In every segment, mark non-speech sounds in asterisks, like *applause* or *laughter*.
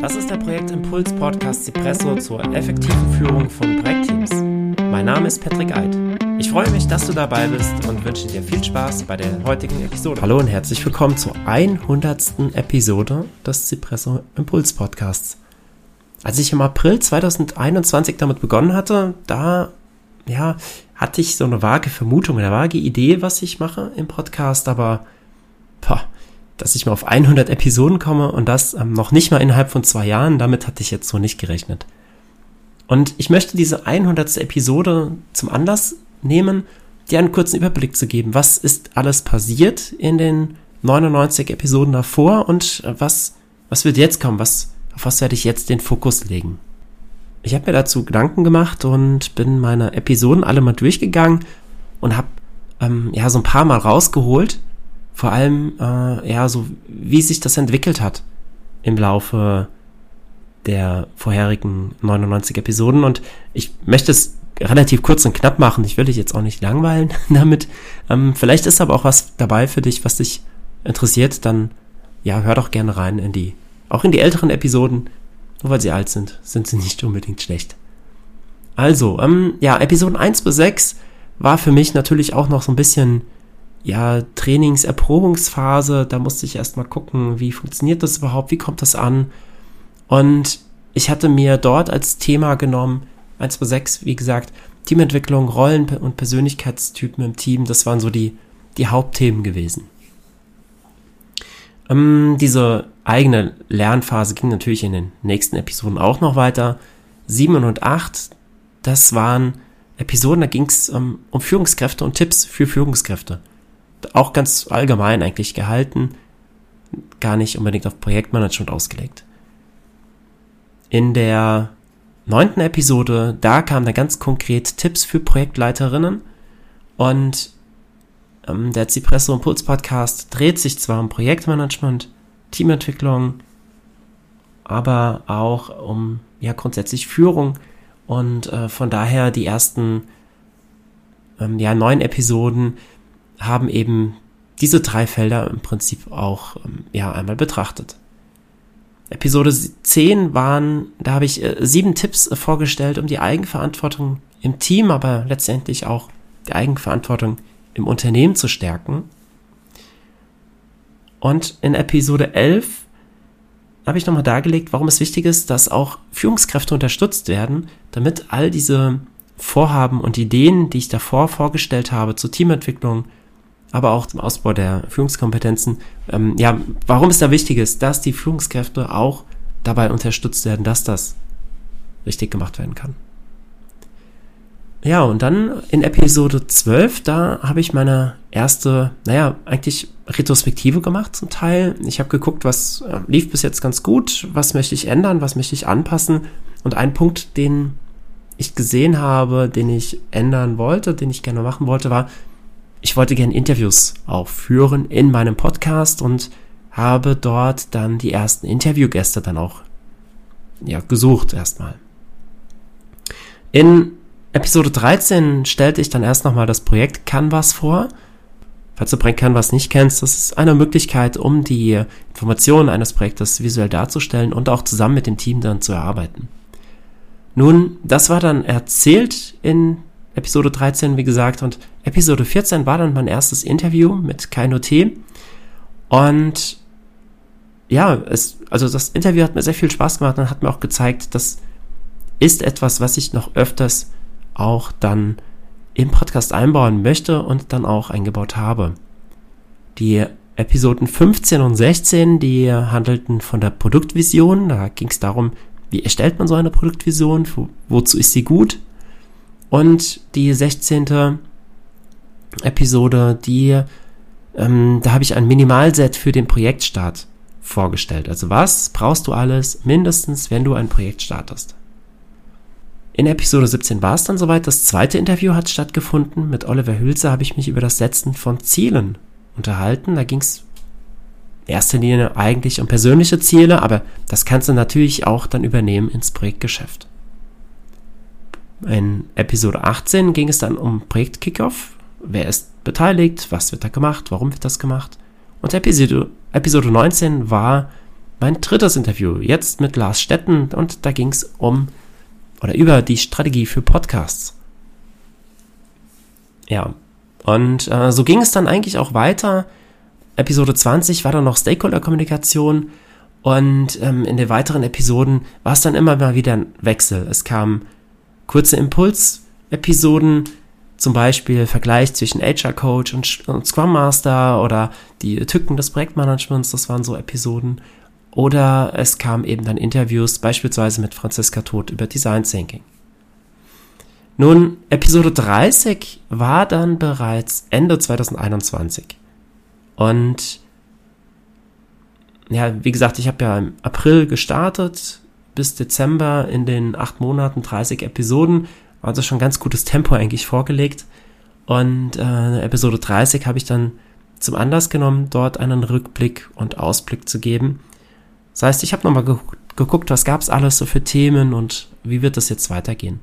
Das ist der Projektimpuls Podcast Cipresso zur effektiven Führung von Projektteams. Mein Name ist Patrick Eid. Ich freue mich, dass du dabei bist und wünsche dir viel Spaß bei der heutigen Episode. Hallo und herzlich willkommen zur 100. Episode des Cipresso Impuls Podcasts. Als ich im April 2021 damit begonnen hatte, da ja, hatte ich so eine vage Vermutung, eine vage Idee, was ich mache im Podcast, aber boah, dass ich mal auf 100 Episoden komme und das ähm, noch nicht mal innerhalb von zwei Jahren, damit hatte ich jetzt so nicht gerechnet. Und ich möchte diese 100. Episode zum Anlass nehmen, dir einen kurzen Überblick zu geben. Was ist alles passiert in den 99 Episoden davor und äh, was, was wird jetzt kommen? Was, auf was werde ich jetzt den Fokus legen? Ich habe mir dazu Gedanken gemacht und bin meine Episoden alle mal durchgegangen und habe ähm, ja so ein paar Mal rausgeholt, vor allem äh, ja so wie sich das entwickelt hat im Laufe der vorherigen 99 Episoden und ich möchte es relativ kurz und knapp machen. Ich will dich jetzt auch nicht langweilen *laughs* damit. Ähm, vielleicht ist aber auch was dabei für dich, was dich interessiert. Dann ja, hör doch gerne rein in die, auch in die älteren Episoden. Nur weil sie alt sind, sind sie nicht unbedingt schlecht. Also, ähm, ja, Episoden 1 bis 6 war für mich natürlich auch noch so ein bisschen ja, Trainingserprobungsphase, da musste ich erstmal gucken, wie funktioniert das überhaupt, wie kommt das an. Und ich hatte mir dort als Thema genommen, 1 bis 6, wie gesagt, Teamentwicklung, Rollen und Persönlichkeitstypen im Team, das waren so die, die Hauptthemen gewesen. Ähm, diese eigene Lernphase ging natürlich in den nächsten Episoden auch noch weiter. 7 und 8, das waren Episoden, da ging es um, um Führungskräfte und Tipps für Führungskräfte auch ganz allgemein eigentlich gehalten, gar nicht unbedingt auf Projektmanagement ausgelegt. In der neunten Episode, da kamen da ganz konkret Tipps für Projektleiterinnen und ähm, der Cipresso Impuls Podcast dreht sich zwar um Projektmanagement, Teamentwicklung, aber auch um ja grundsätzlich Führung und äh, von daher die ersten ähm, ja neun Episoden haben eben diese drei Felder im Prinzip auch ähm, ja einmal betrachtet. Episode 10 waren, da habe ich äh, sieben Tipps äh, vorgestellt, um die Eigenverantwortung im Team, aber letztendlich auch die Eigenverantwortung im Unternehmen zu stärken. Und in Episode 11 habe ich nochmal dargelegt, warum es wichtig ist, dass auch Führungskräfte unterstützt werden, damit all diese Vorhaben und Ideen, die ich davor vorgestellt habe zur Teamentwicklung, aber auch zum Ausbau der Führungskompetenzen. Ähm, ja, warum es da wichtig ist, dass die Führungskräfte auch dabei unterstützt werden, dass das richtig gemacht werden kann. Ja, und dann in Episode 12, da habe ich meine erste, naja, eigentlich Retrospektive gemacht zum Teil. Ich habe geguckt, was äh, lief bis jetzt ganz gut, was möchte ich ändern, was möchte ich anpassen. Und ein Punkt, den ich gesehen habe, den ich ändern wollte, den ich gerne machen wollte, war, ich wollte gerne Interviews auch führen in meinem Podcast und habe dort dann die ersten Interviewgäste dann auch ja, gesucht erstmal. In Episode 13 stellte ich dann erst nochmal das Projekt Canvas vor. Falls du Projekt Canvas nicht kennst, das ist eine Möglichkeit, um die Informationen eines Projektes visuell darzustellen und auch zusammen mit dem Team dann zu erarbeiten. Nun, das war dann erzählt in Episode 13, wie gesagt, und Episode 14 war dann mein erstes Interview mit Kaino T. Und ja, es, also das Interview hat mir sehr viel Spaß gemacht und hat mir auch gezeigt, das ist etwas, was ich noch öfters auch dann im Podcast einbauen möchte und dann auch eingebaut habe. Die Episoden 15 und 16, die handelten von der Produktvision. Da ging es darum, wie erstellt man so eine Produktvision, wo, wozu ist sie gut und die 16. Episode, die, ähm, da habe ich ein Minimalset für den Projektstart vorgestellt. Also was brauchst du alles mindestens, wenn du ein Projekt startest? In Episode 17 war es dann soweit. Das zweite Interview hat stattgefunden. Mit Oliver Hülse habe ich mich über das Setzen von Zielen unterhalten. Da ging es in erster Linie eigentlich um persönliche Ziele, aber das kannst du natürlich auch dann übernehmen ins Projektgeschäft. In Episode 18 ging es dann um Projekt Kickoff. Wer ist beteiligt? Was wird da gemacht? Warum wird das gemacht? Und Episode, Episode 19 war mein drittes Interview, jetzt mit Lars Stetten und da ging es um oder über die Strategie für Podcasts. Ja, und äh, so ging es dann eigentlich auch weiter. Episode 20 war dann noch Stakeholder-Kommunikation und ähm, in den weiteren Episoden war es dann immer mal wieder ein Wechsel. Es kamen kurze Impuls-Episoden, zum Beispiel Vergleich zwischen HR Coach und, und Scrum Master oder die Tücken des Projektmanagements, das waren so Episoden. Oder es kamen eben dann Interviews, beispielsweise mit Franziska Todt über Design Thinking. Nun, Episode 30 war dann bereits Ende 2021. Und ja, wie gesagt, ich habe ja im April gestartet, bis Dezember in den acht Monaten 30 Episoden, also schon ganz gutes Tempo eigentlich vorgelegt. Und äh, Episode 30 habe ich dann zum Anlass genommen, dort einen Rückblick und Ausblick zu geben. Das heißt, ich habe nochmal geguckt, geguckt, was gab es alles so für Themen und wie wird das jetzt weitergehen.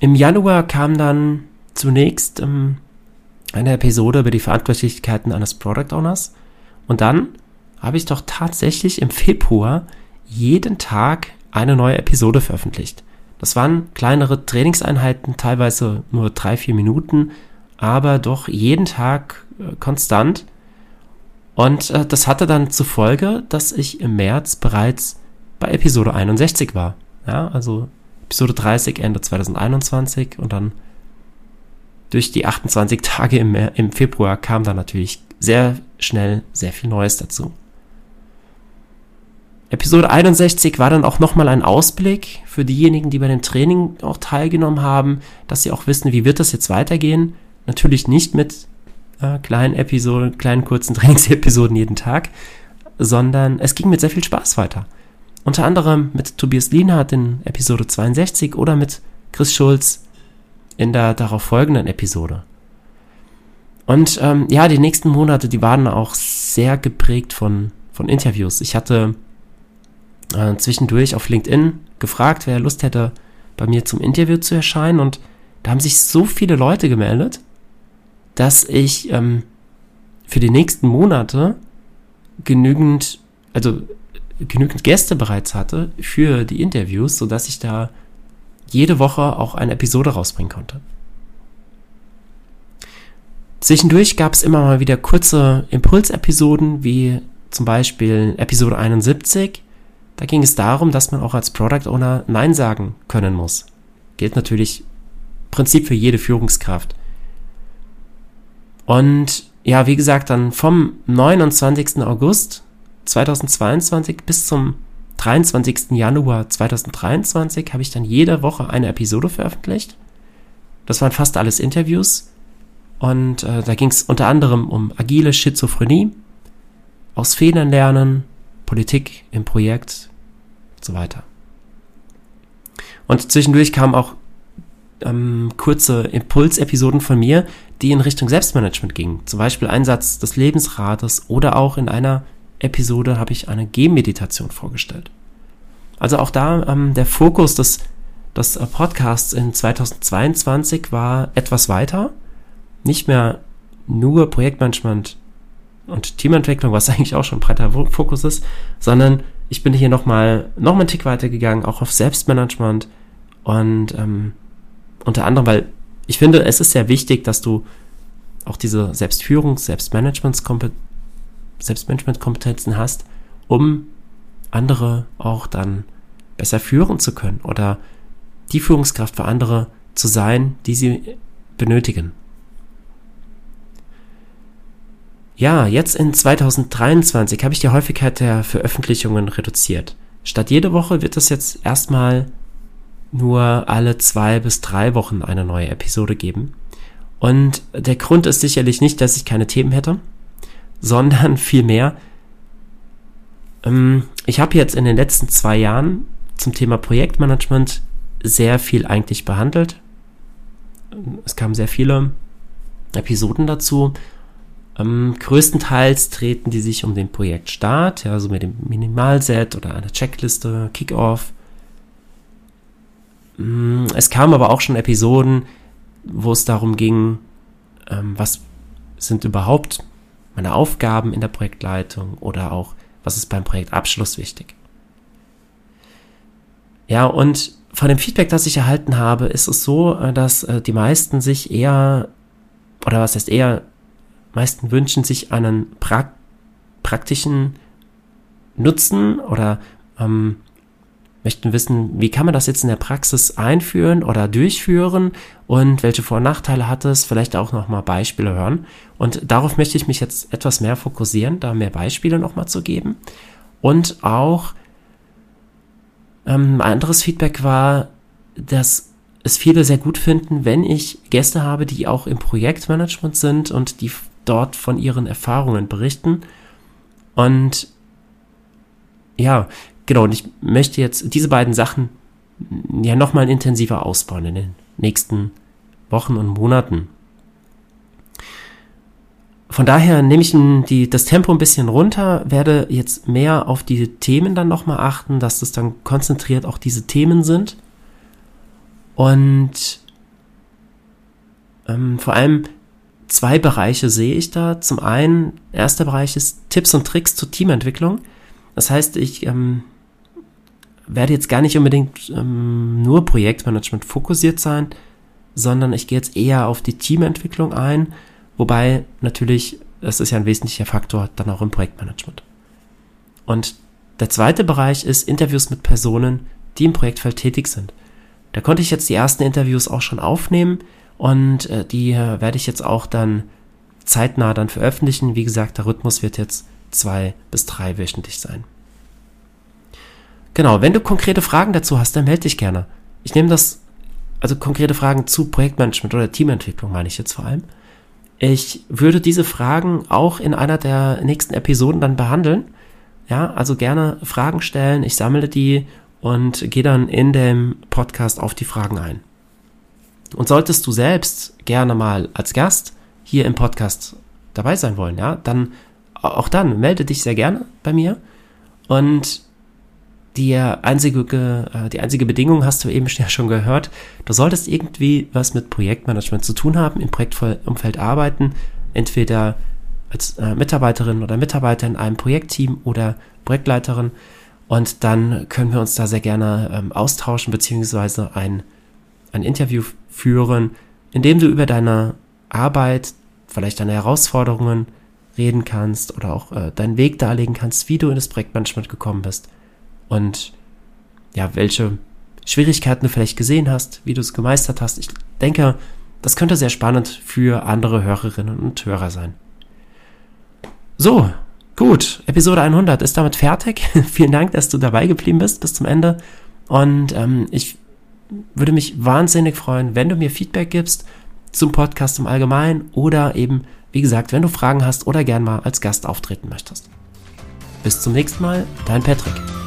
Im Januar kam dann zunächst ähm, eine Episode über die Verantwortlichkeiten eines Product Owners. Und dann habe ich doch tatsächlich im Februar jeden Tag eine neue Episode veröffentlicht. Das waren kleinere Trainingseinheiten, teilweise nur drei, vier Minuten, aber doch jeden Tag äh, konstant. Und äh, das hatte dann zur Folge, dass ich im März bereits bei Episode 61 war. Ja, also Episode 30 Ende 2021 und dann durch die 28 Tage im, im Februar kam dann natürlich sehr schnell sehr viel Neues dazu. Episode 61 war dann auch nochmal ein Ausblick für diejenigen, die bei dem Training auch teilgenommen haben, dass sie auch wissen, wie wird das jetzt weitergehen. Natürlich nicht mit äh, kleinen Episoden, kleinen kurzen *laughs* Trainingsepisoden jeden Tag, sondern es ging mit sehr viel Spaß weiter. Unter anderem mit Tobias Lienhardt in Episode 62 oder mit Chris Schulz in der darauf folgenden Episode. Und ähm, ja, die nächsten Monate, die waren auch sehr geprägt von, von Interviews. Ich hatte äh, zwischendurch auf LinkedIn gefragt, wer Lust hätte, bei mir zum Interview zu erscheinen. Und da haben sich so viele Leute gemeldet, dass ich ähm, für die nächsten Monate genügend, also genügend Gäste bereits hatte für die Interviews, sodass ich da jede Woche auch eine Episode rausbringen konnte. Zwischendurch gab es immer mal wieder kurze Impulsepisoden, wie zum Beispiel Episode 71. Da ging es darum, dass man auch als Product Owner Nein sagen können muss. Gilt natürlich Prinzip für jede Führungskraft. Und ja, wie gesagt, dann vom 29. August 2022 bis zum 23. Januar 2023 habe ich dann jede Woche eine Episode veröffentlicht. Das waren fast alles Interviews und äh, da ging es unter anderem um agile Schizophrenie, aus Fehlern lernen, Politik im Projekt und so weiter. Und zwischendurch kamen auch ähm, kurze Impulsepisoden von mir, die in Richtung Selbstmanagement gingen. Zum Beispiel Einsatz des Lebensrates oder auch in einer Episode habe ich eine Gehmeditation vorgestellt. Also auch da ähm, der Fokus des, des Podcasts in 2022 war etwas weiter nicht mehr nur Projektmanagement und Teamentwicklung, was eigentlich auch schon ein breiter Fokus ist, sondern ich bin hier nochmal noch mal einen Tick weiter gegangen, auch auf Selbstmanagement und ähm, unter anderem, weil ich finde, es ist sehr wichtig, dass du auch diese Selbstführung, Selbstmanagementkompetenzen hast, um andere auch dann besser führen zu können oder die Führungskraft für andere zu sein, die sie benötigen. Ja, jetzt in 2023 habe ich die Häufigkeit der Veröffentlichungen reduziert. Statt jede Woche wird es jetzt erstmal nur alle zwei bis drei Wochen eine neue Episode geben. Und der Grund ist sicherlich nicht, dass ich keine Themen hätte, sondern *laughs* vielmehr, ähm, ich habe jetzt in den letzten zwei Jahren zum Thema Projektmanagement sehr viel eigentlich behandelt. Es kamen sehr viele Episoden dazu ähm, größtenteils treten die sich um den Projektstart, ja, so mit dem Minimalset oder einer Checkliste, Kickoff. Mm, es kamen aber auch schon Episoden, wo es darum ging, ähm, was sind überhaupt meine Aufgaben in der Projektleitung oder auch, was ist beim Projektabschluss wichtig. Ja, und von dem Feedback, das ich erhalten habe, ist es so, äh, dass äh, die meisten sich eher, oder was heißt eher, meisten wünschen sich einen pra praktischen Nutzen oder ähm, möchten wissen, wie kann man das jetzt in der Praxis einführen oder durchführen und welche Vor- und Nachteile hat es, vielleicht auch nochmal Beispiele hören. Und darauf möchte ich mich jetzt etwas mehr fokussieren, da mehr Beispiele nochmal zu geben. Und auch ähm, ein anderes Feedback war, dass es viele sehr gut finden, wenn ich Gäste habe, die auch im Projektmanagement sind und die dort von ihren Erfahrungen berichten. Und ja, genau, und ich möchte jetzt diese beiden Sachen ja nochmal intensiver ausbauen in den nächsten Wochen und Monaten. Von daher nehme ich die, das Tempo ein bisschen runter, werde jetzt mehr auf die Themen dann nochmal achten, dass das dann konzentriert auch diese Themen sind. Und ähm, vor allem zwei Bereiche sehe ich da. Zum einen, erster Bereich ist Tipps und Tricks zur Teamentwicklung. Das heißt, ich ähm, werde jetzt gar nicht unbedingt ähm, nur Projektmanagement fokussiert sein, sondern ich gehe jetzt eher auf die Teamentwicklung ein, wobei natürlich, das ist ja ein wesentlicher Faktor dann auch im Projektmanagement. Und der zweite Bereich ist Interviews mit Personen, die im Projektfeld tätig sind. Da konnte ich jetzt die ersten Interviews auch schon aufnehmen und äh, die äh, werde ich jetzt auch dann zeitnah dann veröffentlichen. Wie gesagt, der Rhythmus wird jetzt zwei bis drei wöchentlich sein. Genau, wenn du konkrete Fragen dazu hast, dann melde dich gerne. Ich nehme das, also konkrete Fragen zu Projektmanagement oder Teamentwicklung meine ich jetzt vor allem. Ich würde diese Fragen auch in einer der nächsten Episoden dann behandeln. Ja, also gerne Fragen stellen. Ich sammle die und gehe dann in dem Podcast auf die Fragen ein. Und solltest du selbst gerne mal als Gast hier im Podcast dabei sein wollen, ja, dann auch dann melde dich sehr gerne bei mir und die einzige, äh, die einzige Bedingung hast du eben *laughs* ja schon gehört. Du solltest irgendwie was mit Projektmanagement zu tun haben, im Projektumfeld arbeiten, entweder als äh, Mitarbeiterin oder Mitarbeiter in einem Projektteam oder Projektleiterin. Und dann können wir uns da sehr gerne ähm, austauschen, beziehungsweise ein, ein Interview führen, in dem du über deine Arbeit, vielleicht deine Herausforderungen reden kannst oder auch äh, deinen Weg darlegen kannst, wie du in das Projektmanagement gekommen bist und ja, welche Schwierigkeiten du vielleicht gesehen hast, wie du es gemeistert hast. Ich denke, das könnte sehr spannend für andere Hörerinnen und Hörer sein. So, gut. Episode 100 ist damit fertig. *laughs* Vielen Dank, dass du dabei geblieben bist bis zum Ende. Und ähm, ich würde mich wahnsinnig freuen, wenn du mir Feedback gibst zum Podcast im Allgemeinen oder eben, wie gesagt, wenn du Fragen hast oder gern mal als Gast auftreten möchtest. Bis zum nächsten Mal, dein Patrick.